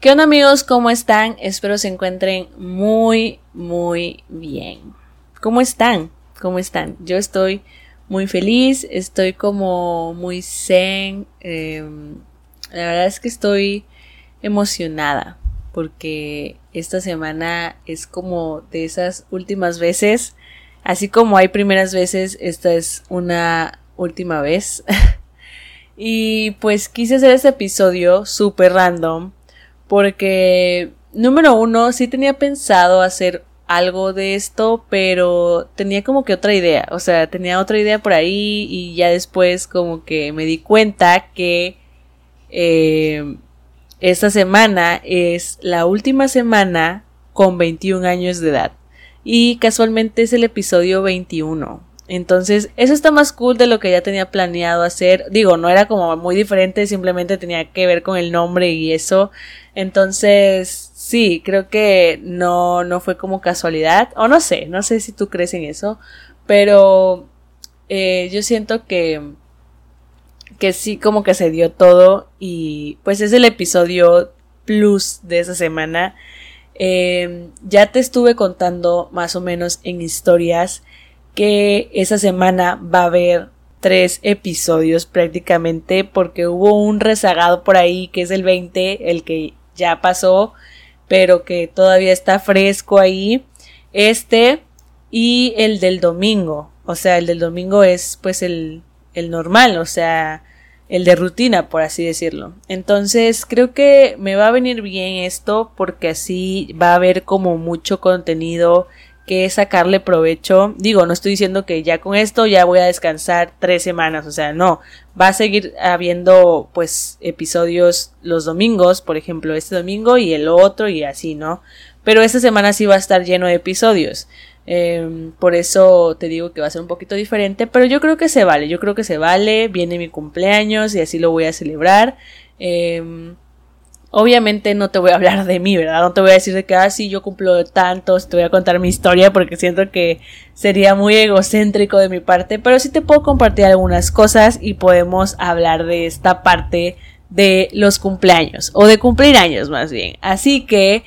¿Qué onda amigos? ¿Cómo están? Espero se encuentren muy, muy bien. ¿Cómo están? ¿Cómo están? Yo estoy muy feliz, estoy como muy zen. Em, la verdad es que estoy emocionada porque esta semana es como de esas últimas veces. Así como hay primeras veces, esta es una última vez. y pues quise hacer este episodio súper random porque, número uno, sí tenía pensado hacer algo de esto, pero tenía como que otra idea, o sea, tenía otra idea por ahí y ya después como que me di cuenta que eh, esta semana es la última semana con 21 años de edad y casualmente es el episodio 21. Entonces, eso está más cool de lo que ya tenía planeado hacer. Digo, no era como muy diferente, simplemente tenía que ver con el nombre y eso. Entonces, sí, creo que no, no fue como casualidad. O no sé, no sé si tú crees en eso. Pero eh, yo siento que, que sí, como que se dio todo. Y pues es el episodio plus de esa semana. Eh, ya te estuve contando más o menos en historias que esa semana va a haber tres episodios prácticamente porque hubo un rezagado por ahí que es el 20, el que ya pasó, pero que todavía está fresco ahí. Este y el del domingo, o sea, el del domingo es pues el, el normal, o sea, el de rutina, por así decirlo. Entonces, creo que me va a venir bien esto porque así va a haber como mucho contenido que sacarle provecho. Digo, no estoy diciendo que ya con esto ya voy a descansar tres semanas, o sea, no, va a seguir habiendo pues episodios los domingos, por ejemplo, este domingo y el otro y así, ¿no? Pero esta semana sí va a estar lleno de episodios. Em, por eso te digo que va a ser un poquito diferente, pero yo creo que se vale, yo creo que se vale, viene mi cumpleaños y así lo voy a celebrar. Eh, Obviamente no te voy a hablar de mí, ¿verdad? No te voy a decir de que, ah, sí, yo cumplo tantos, te voy a contar mi historia porque siento que sería muy egocéntrico de mi parte, pero sí te puedo compartir algunas cosas y podemos hablar de esta parte de los cumpleaños o de cumplir años más bien. Así que,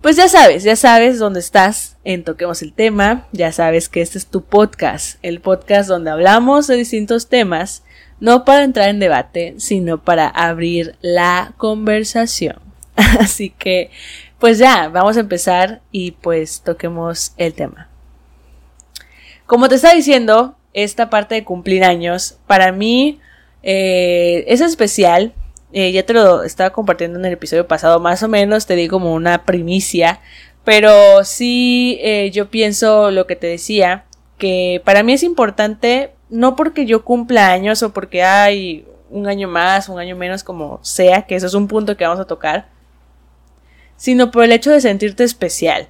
pues ya sabes, ya sabes dónde estás en Toquemos el tema, ya sabes que este es tu podcast, el podcast donde hablamos de distintos temas no para entrar en debate, sino para abrir la conversación. Así que, pues ya, vamos a empezar y pues toquemos el tema. Como te estaba diciendo, esta parte de cumplir años, para mí eh, es especial. Eh, ya te lo estaba compartiendo en el episodio pasado, más o menos te di como una primicia, pero sí eh, yo pienso lo que te decía, que para mí es importante no porque yo cumpla años o porque hay un año más, un año menos, como sea, que eso es un punto que vamos a tocar, sino por el hecho de sentirte especial.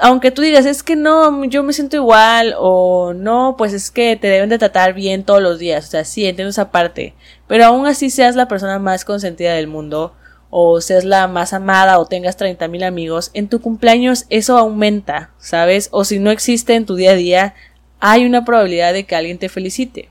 Aunque tú digas, es que no, yo me siento igual, o no, pues es que te deben de tratar bien todos los días, o sea, sí, entiendo esa parte, pero aún así seas la persona más consentida del mundo, o seas la más amada, o tengas 30 mil amigos, en tu cumpleaños eso aumenta, ¿sabes? O si no existe en tu día a día, hay una probabilidad de que alguien te felicite.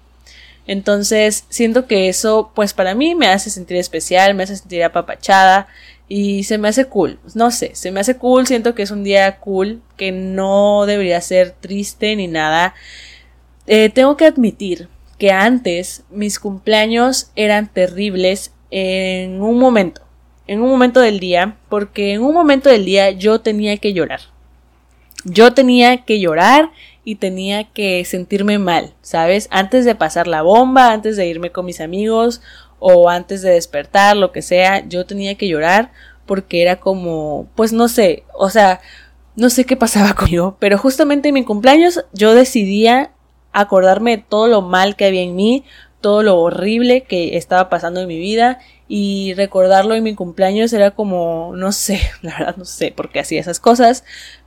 Entonces, siento que eso, pues para mí me hace sentir especial, me hace sentir apapachada y se me hace cool. No sé, se me hace cool, siento que es un día cool, que no debería ser triste ni nada. Eh, tengo que admitir que antes mis cumpleaños eran terribles en un momento, en un momento del día, porque en un momento del día yo tenía que llorar. Yo tenía que llorar y tenía que sentirme mal, ¿sabes? Antes de pasar la bomba, antes de irme con mis amigos o antes de despertar, lo que sea, yo tenía que llorar porque era como, pues no sé, o sea, no sé qué pasaba conmigo, pero justamente en mi cumpleaños yo decidía acordarme de todo lo mal que había en mí, todo lo horrible que estaba pasando en mi vida y recordarlo en mi cumpleaños era como, no sé, la verdad no sé por qué hacía esas cosas,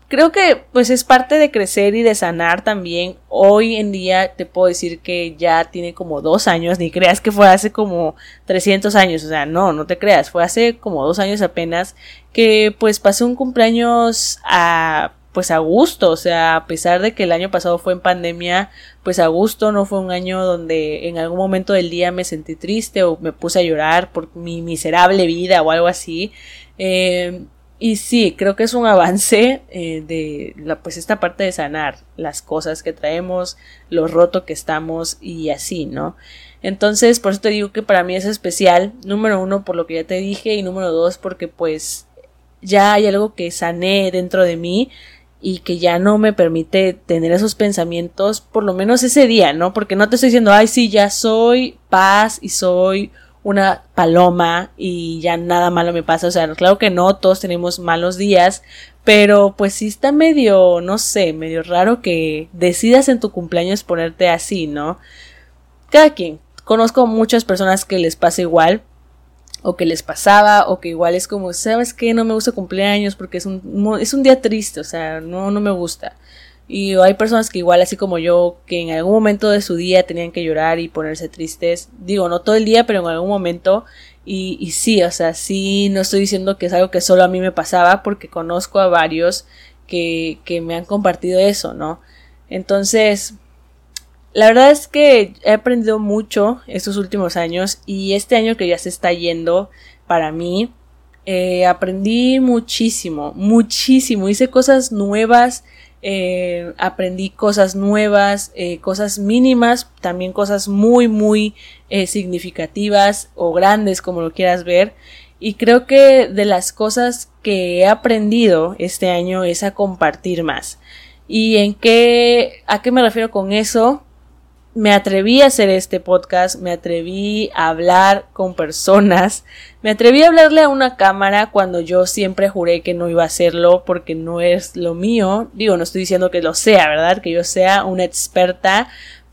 creo que pues es parte de crecer y de sanar también. Hoy en día te puedo decir que ya tiene como dos años, ni creas que fue hace como 300 años, o sea, no, no te creas, fue hace como dos años apenas que pues pasé un cumpleaños a pues a gusto, o sea, a pesar de que el año pasado fue en pandemia, pues a gusto, no fue un año donde en algún momento del día me sentí triste o me puse a llorar por mi miserable vida o algo así. Eh, y sí, creo que es un avance eh, de la, pues esta parte de sanar las cosas que traemos, lo roto que estamos y así, ¿no? Entonces, por eso te digo que para mí es especial, número uno, por lo que ya te dije, y número dos, porque pues ya hay algo que sané dentro de mí y que ya no me permite tener esos pensamientos, por lo menos ese día, ¿no? Porque no te estoy diciendo, ay, sí, ya soy paz y soy una paloma y ya nada malo me pasa. O sea, claro que no, todos tenemos malos días, pero pues sí está medio, no sé, medio raro que decidas en tu cumpleaños ponerte así, ¿no? Cada quien. Conozco muchas personas que les pasa igual, o que les pasaba, o que igual es como, ¿sabes qué? No me gusta cumpleaños porque es un, es un día triste, o sea, no, no me gusta. Y hay personas que igual así como yo, que en algún momento de su día tenían que llorar y ponerse tristes. Digo, no todo el día, pero en algún momento. Y, sí, o sea, sí, no estoy diciendo que es algo que solo a mí me pasaba, porque conozco a varios que, que me han compartido eso, ¿no? Entonces, la verdad es que he aprendido mucho estos últimos años y este año que ya se está yendo para mí, eh, aprendí muchísimo, muchísimo, hice cosas nuevas eh, aprendí cosas nuevas, eh, cosas mínimas, también cosas muy, muy eh, significativas o grandes, como lo quieras ver. Y creo que de las cosas que he aprendido este año es a compartir más. ¿Y en qué, a qué me refiero con eso? Me atreví a hacer este podcast, me atreví a hablar con personas, me atreví a hablarle a una cámara cuando yo siempre juré que no iba a hacerlo porque no es lo mío. Digo, no estoy diciendo que lo sea, ¿verdad? Que yo sea una experta,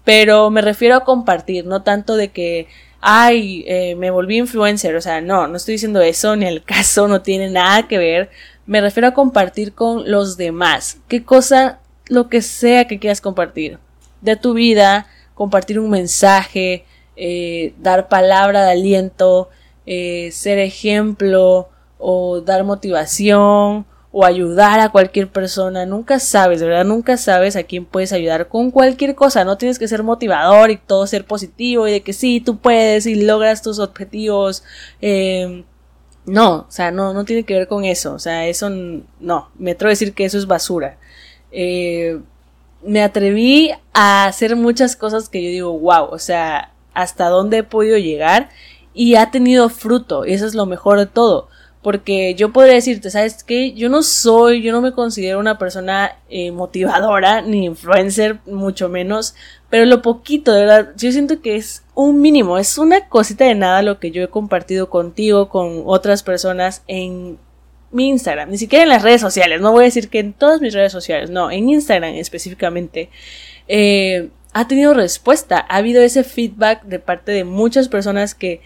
pero me refiero a compartir, no tanto de que, ay, eh, me volví influencer, o sea, no, no estoy diciendo eso, ni el caso, no tiene nada que ver. Me refiero a compartir con los demás. ¿Qué cosa, lo que sea que quieras compartir? De tu vida, compartir un mensaje, eh, dar palabra de aliento, eh, ser ejemplo o dar motivación o ayudar a cualquier persona. Nunca sabes, de verdad, nunca sabes a quién puedes ayudar con cualquier cosa. No tienes que ser motivador y todo ser positivo y de que sí, tú puedes y logras tus objetivos. Eh, no, o sea, no, no tiene que ver con eso. O sea, eso no, me atrevo a decir que eso es basura. Eh, me atreví a hacer muchas cosas que yo digo, wow, o sea, hasta dónde he podido llegar y ha tenido fruto, y eso es lo mejor de todo. Porque yo podría decirte, ¿sabes qué? Yo no soy, yo no me considero una persona eh, motivadora, ni influencer, mucho menos, pero lo poquito, de verdad, yo siento que es un mínimo, es una cosita de nada lo que yo he compartido contigo, con otras personas en mi Instagram, ni siquiera en las redes sociales, no voy a decir que en todas mis redes sociales, no, en Instagram específicamente, eh, ha tenido respuesta, ha habido ese feedback de parte de muchas personas que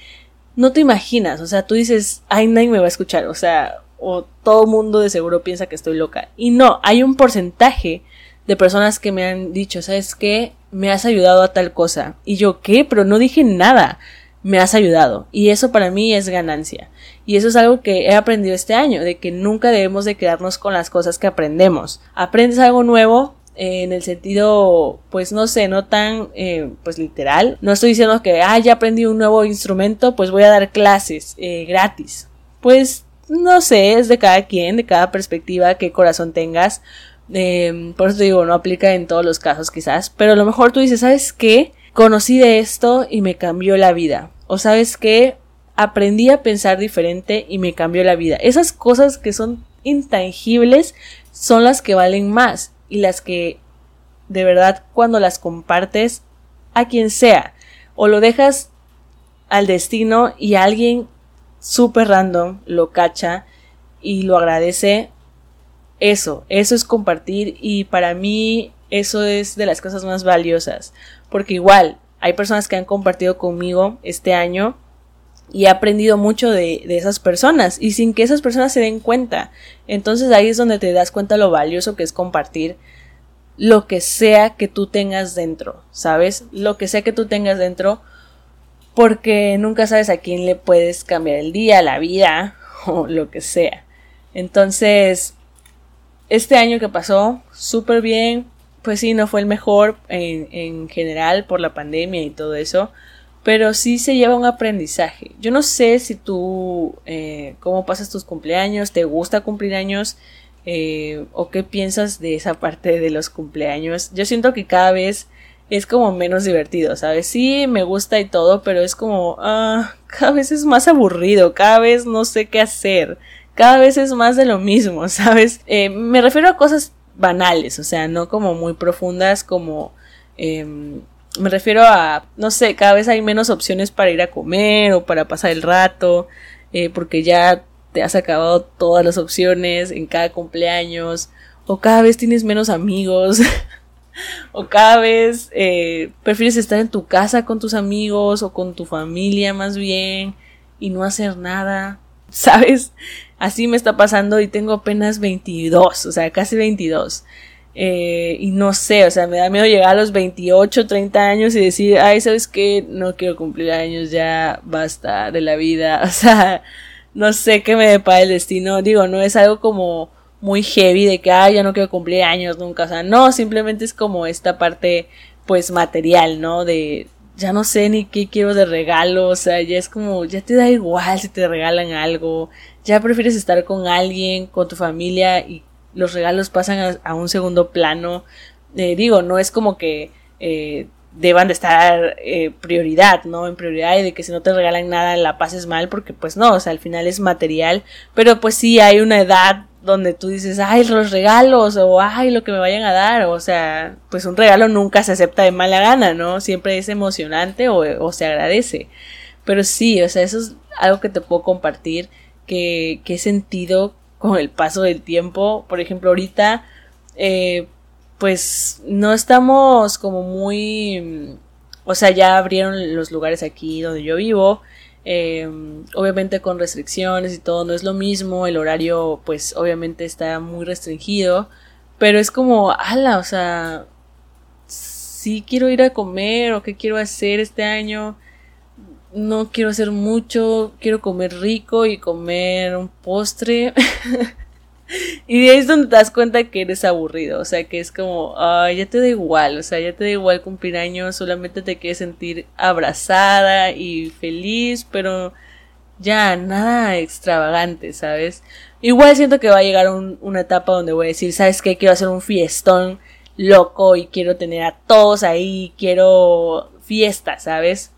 no te imaginas, o sea, tú dices, ay, nadie me va a escuchar, o sea, o todo mundo de seguro piensa que estoy loca. Y no, hay un porcentaje de personas que me han dicho, ¿sabes qué? Me has ayudado a tal cosa. Y yo, ¿qué? Pero no dije nada me has ayudado y eso para mí es ganancia y eso es algo que he aprendido este año de que nunca debemos de quedarnos con las cosas que aprendemos. Aprendes algo nuevo eh, en el sentido pues no sé no tan eh, pues literal. No estoy diciendo que ah ya aprendí un nuevo instrumento pues voy a dar clases eh, gratis pues no sé es de cada quien de cada perspectiva qué corazón tengas. Por eso te digo no aplica en todos los casos quizás. Pero a lo mejor tú dices sabes qué conocí de esto y me cambió la vida o sabes que aprendí a pensar diferente y me cambió la vida. Esas cosas que son intangibles son las que valen más y las que de verdad cuando las compartes a quien sea o lo dejas al destino y alguien súper random lo cacha y lo agradece, eso, eso es compartir y para mí eso es de las cosas más valiosas porque igual hay personas que han compartido conmigo este año y he aprendido mucho de, esas personas y sin que esas personas se den cuenta. Entonces ahí es donde te das cuenta lo valioso que es compartir lo que sea que tú tengas dentro, ¿sabes? Lo que sea que tú tengas dentro porque nunca sabes a quién le puedes cambiar el día, la vida o lo que sea. Entonces, este año que pasó, súper bien, pues sí, no fue el mejor en, general por la pandemia y todo eso, pero sí se lleva un aprendizaje. Yo no sé si tú, eh, cómo pasas tus cumpleaños, te gusta cumplir años eh, o qué piensas de esa parte de los cumpleaños. Yo siento que cada vez es como menos divertido, ¿sabes? Sí, me gusta y todo, pero es como, ah, cada vez es más aburrido, cada vez no sé qué hacer, cada vez es más de lo mismo, ¿sabes? Eh, me refiero a cosas banales, o sea, no como muy profundas como... Em, me refiero a, no sé, cada vez hay menos opciones para ir a comer o para pasar el rato, eh, porque ya te has acabado todas las opciones en cada cumpleaños, o cada vez tienes menos amigos, o cada vez eh, prefieres estar en tu casa con tus amigos o con tu familia más bien y no hacer nada, ¿sabes? Así me está pasando y tengo apenas 22, o sea, casi 22. Eh, y no sé, o sea, me da miedo llegar a los 28, 30 años y decir, ay, ¿sabes qué? No quiero cumplir años, ya basta de la vida. O sea, no sé qué me depara el destino. Digo, no es algo como muy heavy de que, ay, ya no quiero cumplir años nunca. O sea, no, simplemente es como esta parte, pues, material, ¿no? De, ya no sé ni qué quiero de regalo. O sea, ya es como, ya te da igual si te regalan algo. Ya prefieres estar con alguien, con tu familia y los regalos pasan a, un segundo plano. Eh, digo, no es como que eh, deban de estar eh, prioridad, ¿no? En prioridad y de que si no te regalan nada la pases mal, porque pues no, o sea, al final es material, pero pues sí hay una edad donde tú dices, ay, los regalos, o ay, lo que me vayan a dar, o sea, pues un regalo nunca se acepta de mala gana, ¿no? Siempre es emocionante o, o se agradece. Pero sí, o sea, eso es algo que te puedo compartir, que, que he sentido con el paso del tiempo. Por ejemplo, ahorita, eh, pues no estamos como muy... O sea, ya abrieron los lugares aquí donde yo vivo. Eh, obviamente con restricciones y todo, no es lo mismo. El horario, pues obviamente está muy restringido. Pero es como, ala, o sea, si quiero ir a comer o qué quiero hacer este año no quiero hacer mucho, quiero comer rico y comer un postre. y de ahí es donde te das cuenta que eres aburrido, o sea, que es como, ay, ya te da igual, o sea, ya te da igual cumplir años, solamente te quieres sentir abrazada y feliz, pero ya nada extravagante, ¿sabes? Igual siento que va a llegar una etapa donde voy a decir, ¿sabes qué? Quiero hacer un fiestón loco y quiero tener a todos ahí, quiero fiesta, ¿sabes?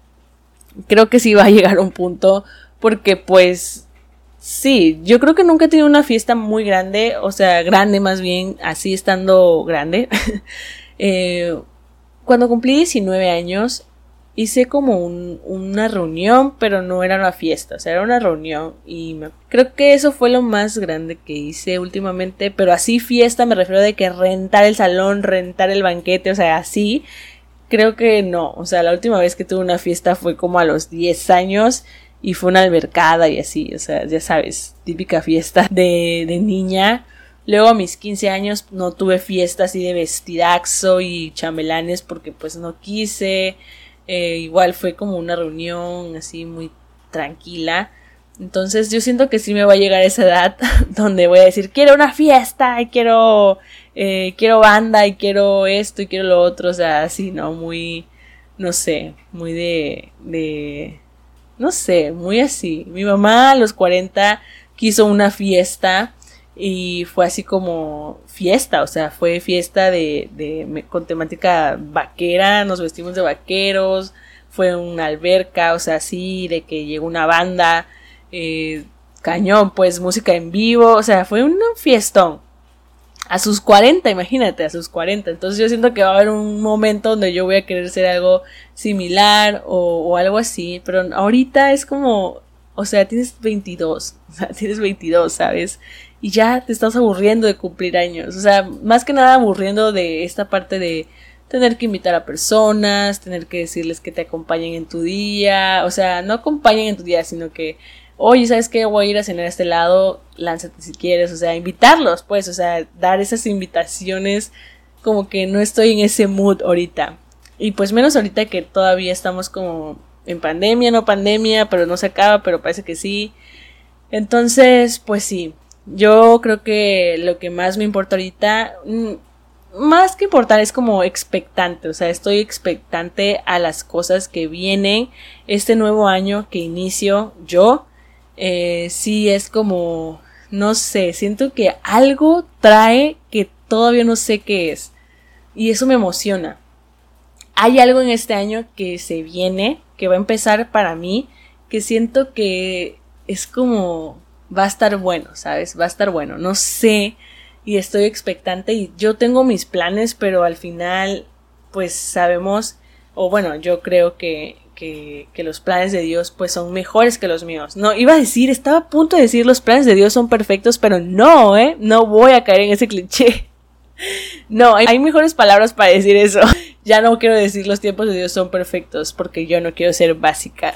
Creo que sí va a llegar un punto porque pues sí, yo creo que nunca he tenido una fiesta muy grande, o sea, grande más bien, así estando grande. eh, cuando cumplí 19 años, hice como un, una reunión, pero no era una fiesta, o sea, era una reunión y creo que eso fue lo más grande que hice últimamente, pero así fiesta me refiero de que rentar el salón, rentar el banquete, o sea, así Creo que no, o sea, la última vez que tuve una fiesta fue como a los 10 años y fue una albercada y así, o sea, ya sabes, típica fiesta de, de niña. Luego a mis 15 años no tuve fiesta así de vestidaxo y chambelanes porque pues no quise. Eh, igual fue como una reunión así muy tranquila. Entonces yo siento que sí me va a llegar esa edad donde voy a decir quiero una fiesta y quiero eh, quiero banda y quiero esto y quiero lo otro, o sea, así, ¿no? Muy, no sé, muy de, de, no sé, muy así. Mi mamá a los 40 quiso una fiesta y fue así como fiesta, o sea, fue fiesta de, de, con temática vaquera, nos vestimos de vaqueros, fue una alberca, o sea, así, de que llegó una banda, eh, cañón, pues música en vivo, o sea, fue un fiestón a sus 40, imagínate, a sus 40. Entonces yo siento que va a haber un momento donde yo voy a querer ser algo similar o, algo así, pero ahorita es como, o sea, tienes 22, o sea, tienes 22, ¿sabes? Y ya te estás aburriendo de cumplir años, o sea, más que nada aburriendo de esta parte de tener que invitar a personas, tener que decirles que te acompañen en tu día, o sea, no acompañen en tu día, sino que oye, ¿sabes qué? Voy a ir a cenar a este lado, lánzate si quieres, o sea, invitarlos, pues, o sea, dar esas invitaciones como que no estoy en ese mood ahorita. Y pues menos ahorita que todavía estamos como en pandemia, no pandemia, pero no se acaba, pero parece que sí. Entonces, pues sí, yo creo que lo que más me importa ahorita, mm, más que importar, es como expectante, o sea, estoy expectante a las cosas que vienen este nuevo año que inicio yo. Eh, sí, es como, no sé, siento que algo trae que todavía no sé qué es. Y eso me emociona. Hay algo en este año que se viene, que va a empezar para mí, que siento que es como, va a estar bueno, ¿sabes? Va a estar bueno. No sé y estoy expectante y yo tengo mis planes, pero al final pues sabemos, o bueno, yo creo que, que, los planes de Dios pues son mejores que los míos. No, iba a decir, estaba a punto de decir los planes de Dios son perfectos, pero no, ¿eh? No voy a caer en ese cliché. No, hay mejores palabras para decir eso. Ya no quiero decir los tiempos de Dios son perfectos porque yo no quiero ser básica.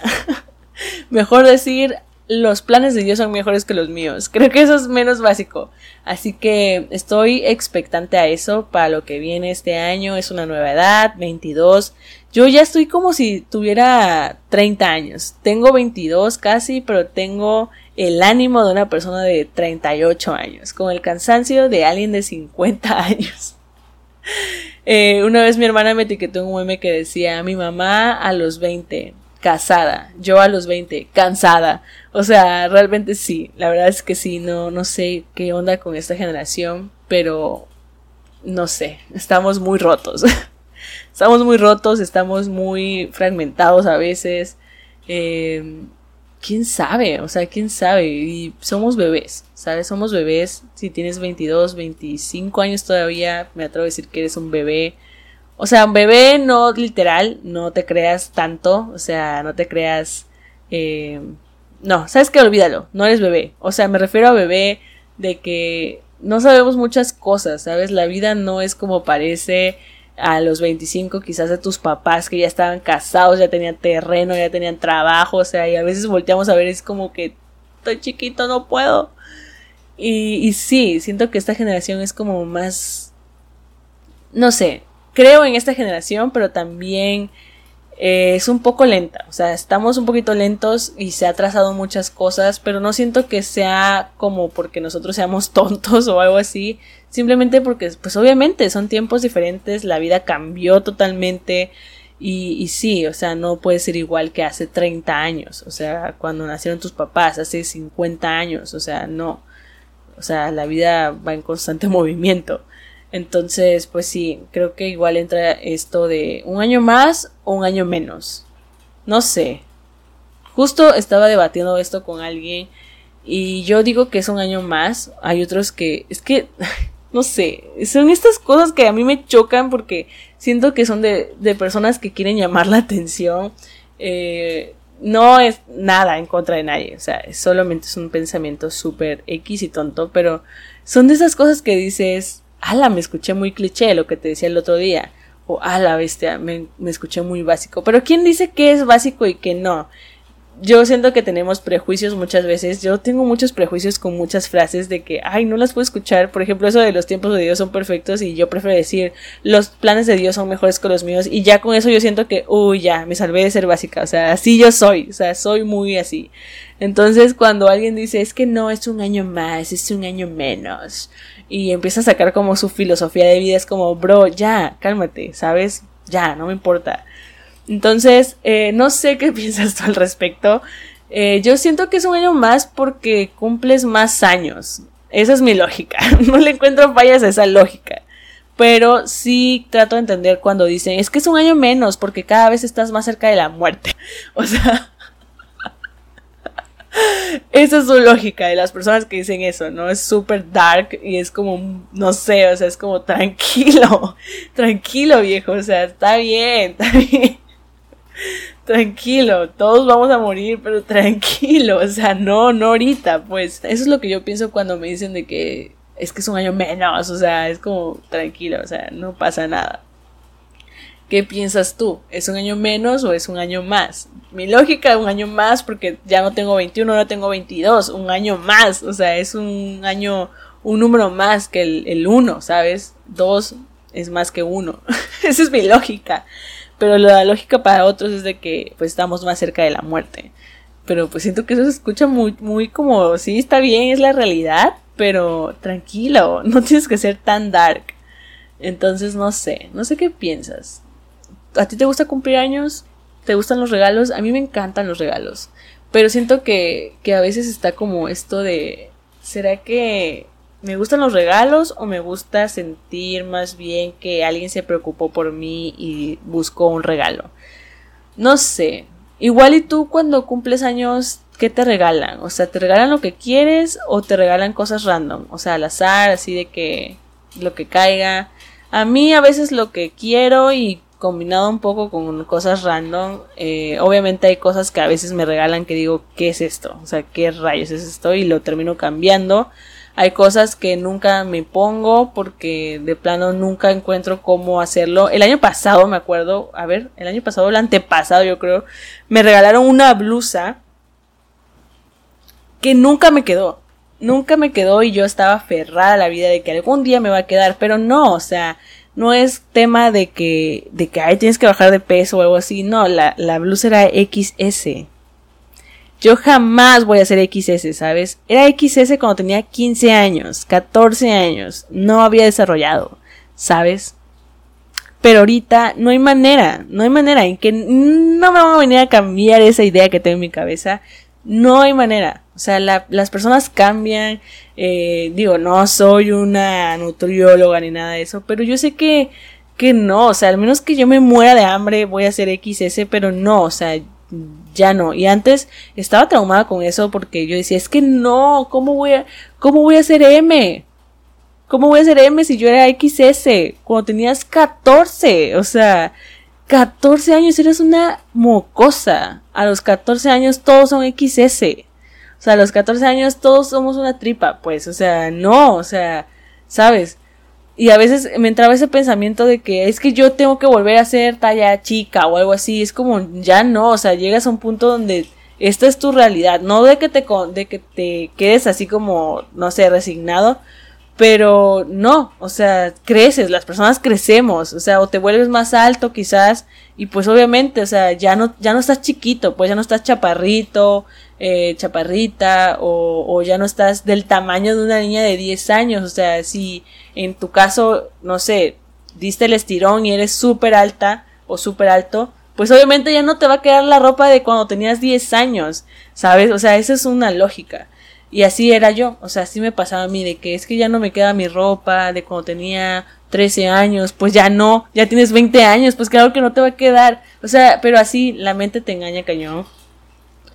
Mejor decir los planes de Dios son mejores que los míos. Creo que eso es menos básico. Así que estoy expectante a eso para lo que viene este año. Es una nueva edad, 22. Yo ya estoy como si tuviera 30 años. Tengo 22 casi, pero tengo el ánimo de una persona de 38 años, con el cansancio de alguien de 50 años. Eh, una vez mi hermana me etiquetó un meme que decía mi mamá a los 20, casada, yo a los 20, cansada. O sea, realmente sí, la verdad es que sí, no, no sé qué onda con esta generación, pero no sé, estamos muy rotos. estamos muy rotos, estamos muy fragmentados a veces. Eh, quién sabe, o sea, quién sabe. Y somos bebés, ¿sabes? Somos bebés. Si tienes 22, 25 años todavía, me atrevo a decir que eres un bebé. O sea, un bebé no literal, no te creas tanto, o sea, no te creas... Eh, no, sabes que olvídalo, no eres bebé. O sea, me refiero a bebé de que no sabemos muchas cosas, ¿sabes? La vida no es como parece a los 25 quizás de tus papás que ya estaban casados, ya tenían terreno, ya tenían trabajo, o sea, y a veces volteamos a ver, es como que estoy chiquito, no puedo. Y, y sí, siento que esta generación es como más, no sé, creo en esta generación, pero también eh, es un poco lenta. O sea, estamos un poquito lentos y se ha trazado muchas cosas, pero no siento que sea como porque nosotros seamos tontos o algo así. Simplemente porque, pues obviamente, son tiempos diferentes, la vida cambió totalmente. Y, y sí, o sea, no puede ser igual que hace 30 años, o sea, cuando nacieron tus papás, hace 50 años, o sea, no. O sea, la vida va en constante movimiento. Entonces, pues sí, creo que igual entra esto de un año más o un año menos. No sé. Justo estaba debatiendo esto con alguien y yo digo que es un año más. Hay otros que es que no sé, son estas cosas que a mí me chocan porque siento que son de, de personas que quieren llamar la atención. Eh, no es nada en contra de nadie, o sea, solamente es un pensamiento súper X y tonto, pero son de esas cosas que dices, ala, me escuché muy cliché lo que te decía el otro día. O ala, bestia, me, me escuché muy básico. Pero ¿quién dice que es básico y que no? yo siento que tenemos prejuicios muchas veces. Yo tengo muchos prejuicios con muchas frases de que, ay, no las puedo escuchar. Por ejemplo, eso de los tiempos de Dios son perfectos y yo prefiero decir, los planes de Dios son mejores que los míos. Y ya con eso yo siento que, uy, ya, me salvé de ser básica. O sea, así yo soy. O sea, soy muy así. Entonces, cuando alguien dice, es que no, es un año más, es un año menos y empieza a sacar como su filosofía de vida, es como, bro, ya, cálmate, ¿sabes? Ya, no me importa. Entonces, eh, no sé qué piensas tú al respecto. Eh, yo siento que es un año más porque cumples más años. Esa es mi lógica. No le encuentro fallas a esa lógica. Pero sí trato de entender cuando dicen, es que es un año menos porque cada vez estás más cerca de la muerte. O sea, esa es su lógica de las personas que dicen eso, ¿no? Es súper dark y es como, no sé, o sea, es como tranquilo, tranquilo viejo, o sea, está bien, está bien. Tranquilo, todos vamos a morir, pero tranquilo, o sea, no, no ahorita, pues. Eso es lo que yo pienso cuando me dicen de que es que es un año menos, o sea, es como tranquilo, o sea, no pasa nada. ¿Qué piensas tú? ¿Es un año menos o es un año más? Mi lógica, un año más porque ya no tengo 21, ahora tengo 22, un año más, o sea, es un año, un número más que el 1, ¿sabes? Dos es más que uno. Esa es mi lógica. Pero la lógica para otros es de que pues estamos más cerca de la muerte. Pero pues siento que eso se escucha muy, muy como, sí, está bien, es la realidad, pero tranquilo, no tienes que ser tan dark. Entonces no sé, no sé qué piensas. ¿A ti te gusta cumplir años? ¿Te gustan los regalos? A mí me encantan los regalos. Pero siento que, que a veces está como esto de, ¿será que me gustan los regalos o me gusta sentir más bien que alguien se preocupó por mí y buscó un regalo? No sé. Igual y tú cuando cumples años, ¿qué te regalan? O sea, ¿te regalan lo que quieres o te regalan cosas random? O sea, al azar, así de que lo que caiga. A mí a veces lo que quiero y combinado un poco con cosas random. Eh, obviamente hay cosas que a veces me regalan que digo, ¿qué es esto? O sea, ¿qué rayos es esto? Y lo termino cambiando. Hay cosas que nunca me pongo porque de plano nunca encuentro cómo hacerlo. El año pasado, me acuerdo, a ver, el año pasado, el antepasado yo creo, me regalaron una blusa que nunca me quedó. Nunca me quedó y yo estaba aferrada a la vida de que algún día me va a quedar, pero no, o sea, no es tema de que, de que, ay, tienes que bajar de peso o algo así. No, la, la blusa era XS. Yo jamás voy a ser XS, ¿sabes? Era XS cuando tenía 15 años, 14 años. No había desarrollado, ¿sabes? Pero ahorita no hay manera, no hay manera en que no me van a venir a cambiar esa idea que tengo en mi cabeza. No hay manera. O sea, las personas cambian. Eh, digo, no soy una nutrióloga ni nada de eso, pero yo sé que, que no. O sea, al menos que yo me muera de hambre voy a hacer XS, pero no. O sea, ya no. Y antes estaba traumada con eso porque yo decía, es que no, ¿cómo voy a, cómo voy a hacer M? ¿Cómo voy a hacer M si yo era XS? Cuando tenías 14. O sea, 14 años eres una mocosa. A los 14 años todos son XS. O sea, a los 14 años todos somos una tripa, pues, o sea, no, o sea, ¿sabes? Y a veces me entraba ese pensamiento de que es que yo tengo que volver a ser talla chica o algo así, es como, ya no, o sea, llegas a un punto donde esta es tu realidad, no de que te, de que te quedes así como, no sé, resignado, pero no, o sea, creces, las personas crecemos, o sea, o te vuelves más alto quizás, y pues obviamente, o sea, ya no, ya no estás chiquito, pues ya no estás chaparrito, eh, chaparrita o, o, ya no estás del tamaño de una niña de 10 años. O sea, si en tu caso, no sé, diste el estirón y eres súper alta o súper alto, pues obviamente ya no te va a quedar la ropa de cuando tenías 10 años, ¿sabes? O sea, esa es una lógica. Y así era yo, o sea, así me pasaba a mí, de que es que ya no me queda mi ropa de cuando tenía 13 años, pues ya no, ya tienes 20 años, pues claro que no te va a quedar. O sea, pero así la mente te engaña cañón.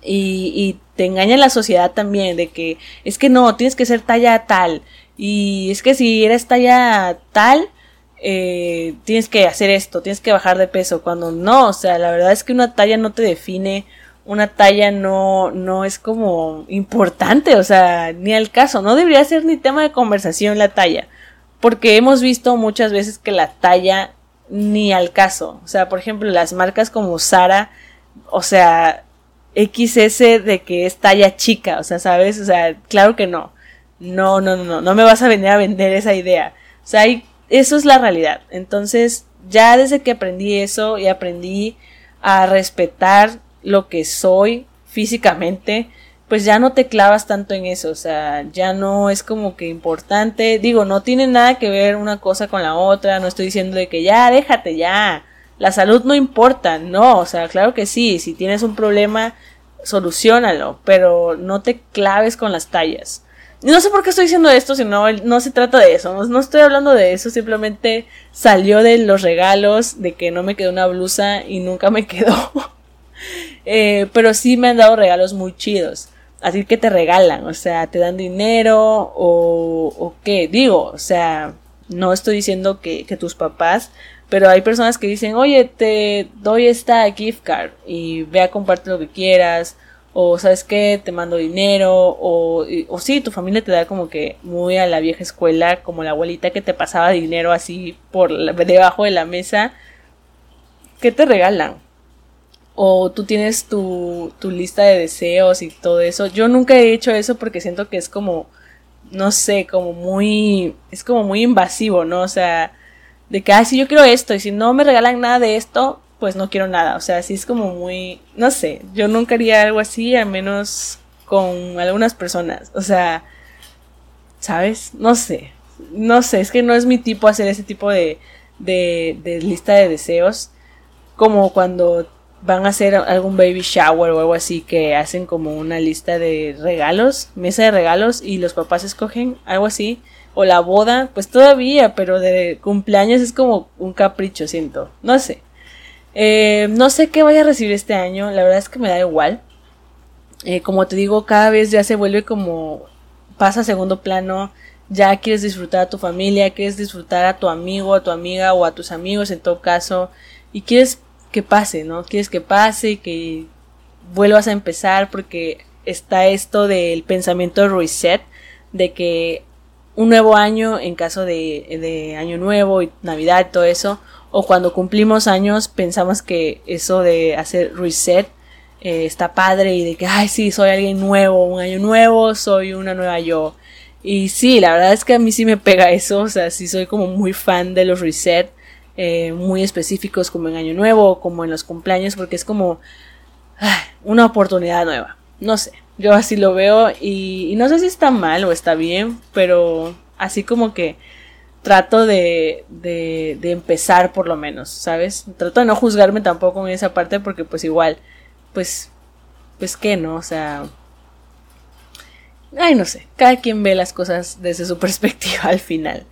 Y, te engaña la sociedad también de que es que no, tienes que ser talla tal. Y es que si eres talla tal, eh, tienes que hacer esto, tienes que bajar de peso. Cuando no, o sea, la verdad es que una talla no te define, una talla no, no es como importante, o sea, ni al caso, no debería ser ni tema de conversación la talla. Porque hemos visto muchas veces que la talla ni al caso. O sea, por ejemplo, las marcas como Sara, o sea, XS de que es talla chica, o sea, ¿sabes? O sea, claro que no. No, no, no, no, no me vas a venir a vender esa idea. O sea, eso es la realidad. Entonces, ya desde que aprendí eso y aprendí a respetar lo que soy físicamente, pues ya no te clavas tanto en eso, o sea, ya no es como que importante, digo, no tiene nada que ver una cosa con la otra, no estoy diciendo de que ya, déjate ya, la salud no importa, no, o sea, claro que sí, si tienes un problema, solucionalo, pero no te claves con las tallas. No sé por qué estoy diciendo esto, sino no se trata de eso, no, estoy hablando de eso, simplemente salió de los regalos, de que no me quedó una blusa y nunca me quedó. eh, pero sí me han dado regalos muy chidos. Así que te regalan, o sea, te dan dinero o, o qué, digo, o sea, no estoy diciendo que tus papás pero hay personas que dicen, oye, te doy esta gift card y ve a compartir lo que quieras. O sabes qué, te mando dinero. O, o sí, tu familia te da como que muy a la vieja escuela, como la abuelita que te pasaba dinero así por debajo de la mesa. ¿Qué te regalan? O tú tienes tu, tu lista de deseos y todo eso. Yo nunca he hecho eso porque siento que es como, no sé, como muy, es como muy invasivo, ¿no? O sea, de que, ah, si yo quiero esto y si no me regalan nada de esto, pues no quiero nada. O sea, así es como muy, no sé, yo nunca haría algo así, al menos con algunas personas. O sea, ¿sabes? No sé. no sé, es que no es mi tipo hacer ese tipo de, de, de lista de deseos. Como cuando van a hacer algún baby shower o algo así que hacen como una lista de regalos, mesa de regalos y los papás escogen algo así o la boda, pues todavía, pero de cumpleaños es como un capricho, siento, no sé. Eh, no sé qué voy a recibir este año, la verdad es que me da igual. Eh, como te digo, cada vez ya se vuelve como pasa a segundo plano, ya quieres disfrutar a tu familia, quieres disfrutar a tu amigo, a tu amiga o a tus amigos en todo caso, y quieres que pase, ¿no? Quieres que pase y que vuelvas a empezar porque está esto del pensamiento reset, de que un nuevo año en caso de, año nuevo y navidad y todo eso, o cuando cumplimos años pensamos que eso de hacer reset eh, está padre y de que, ay, sí, soy alguien nuevo, un año nuevo, soy una nueva yo. Y sí, la verdad es que a mí sí me pega eso, o sea, sí soy como muy fan de los reset eh, muy específicos como en Año Nuevo, como en los cumpleaños, porque es como una oportunidad nueva. No sé, yo así lo veo y, no sé si está mal o está bien, pero así como que trato de, de, empezar por lo menos, ¿sabes? Trato de no juzgarme tampoco en esa parte porque pues igual, pues, pues qué, ¿no? O sea... Ay, no sé, cada quien ve las cosas desde su perspectiva al final.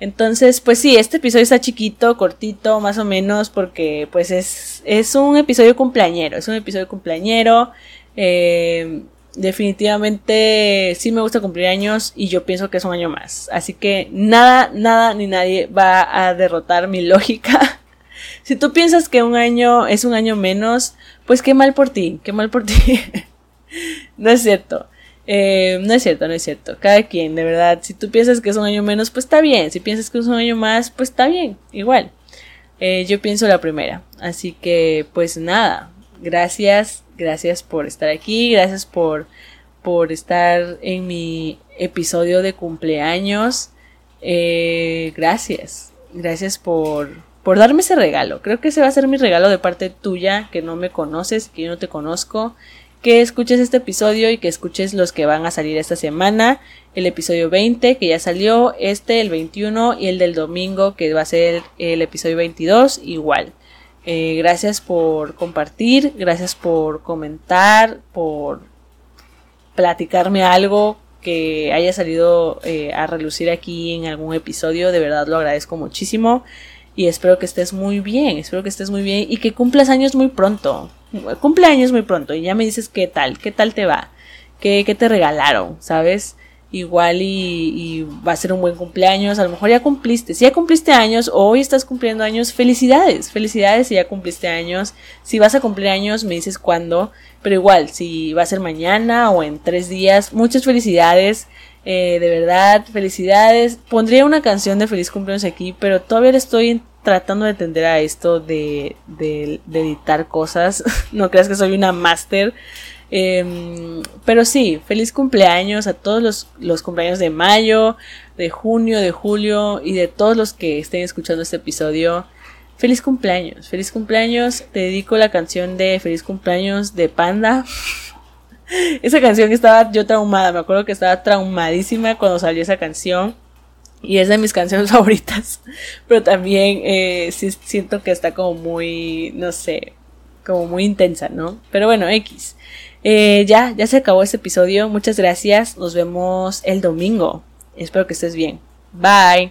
Entonces, pues sí, este episodio está chiquito, cortito, más o menos, porque pues es, es un episodio cumpleañero, es un episodio cumpleañero. Eh, definitivamente sí me gusta cumplir años y yo pienso que es un año más. Así que nada, nada ni nadie va a derrotar mi lógica. si tú piensas que un año es un año menos, pues qué mal por ti, qué mal por ti. no es cierto. Eh, no es cierto, no es cierto. Cada quien, de verdad. Si tú piensas que es un año menos, pues está bien. Si piensas que es un año más, pues está bien. Igual. Eh, yo pienso la primera. Así que, pues nada. Gracias. Gracias por estar aquí. Gracias por, por estar en mi episodio de cumpleaños. Eh, gracias. Gracias por, por darme ese regalo. Creo que ese va a ser mi regalo de parte tuya, que no me conoces, que yo no te conozco que escuches este episodio y que escuches los que van a salir esta semana. El episodio 20 que ya salió, este el 21 y el del domingo que va a ser el episodio 22 igual. Eh, gracias por compartir, gracias por comentar, por platicarme algo que haya salido eh, a relucir aquí en algún episodio. De verdad lo agradezco muchísimo y espero que estés muy bien, espero que estés muy bien y que cumplas años muy pronto cumpleaños muy pronto y ya me dices qué tal, qué tal te va, qué, qué te regalaron, ¿sabes? Igual y, va a ser un buen cumpleaños, a lo mejor ya cumpliste, si ya cumpliste años hoy estás cumpliendo años, felicidades, felicidades si ya cumpliste años, si vas a cumplir años me dices cuándo, pero igual, si va a ser mañana o en tres días, muchas felicidades, eh, de verdad, felicidades, pondría una canción de feliz cumpleaños aquí, pero todavía estoy tratando de entender a esto de, de, editar cosas. no creas que soy una máster. Em, pero sí, feliz cumpleaños a todos los, los, cumpleaños de mayo, de junio, de julio y de todos los que estén escuchando este episodio. Feliz cumpleaños, feliz cumpleaños. Te dedico la canción de feliz cumpleaños de Panda. esa canción estaba yo traumada, me acuerdo que estaba traumadísima cuando salió esa canción y es de mis canciones favoritas, pero también eh, sí siento que está como muy, no sé, como muy intensa, ¿no? Pero bueno, X. Eh, ya, ya se acabó este episodio. Muchas gracias. Nos vemos el domingo. Espero que estés bien. Bye.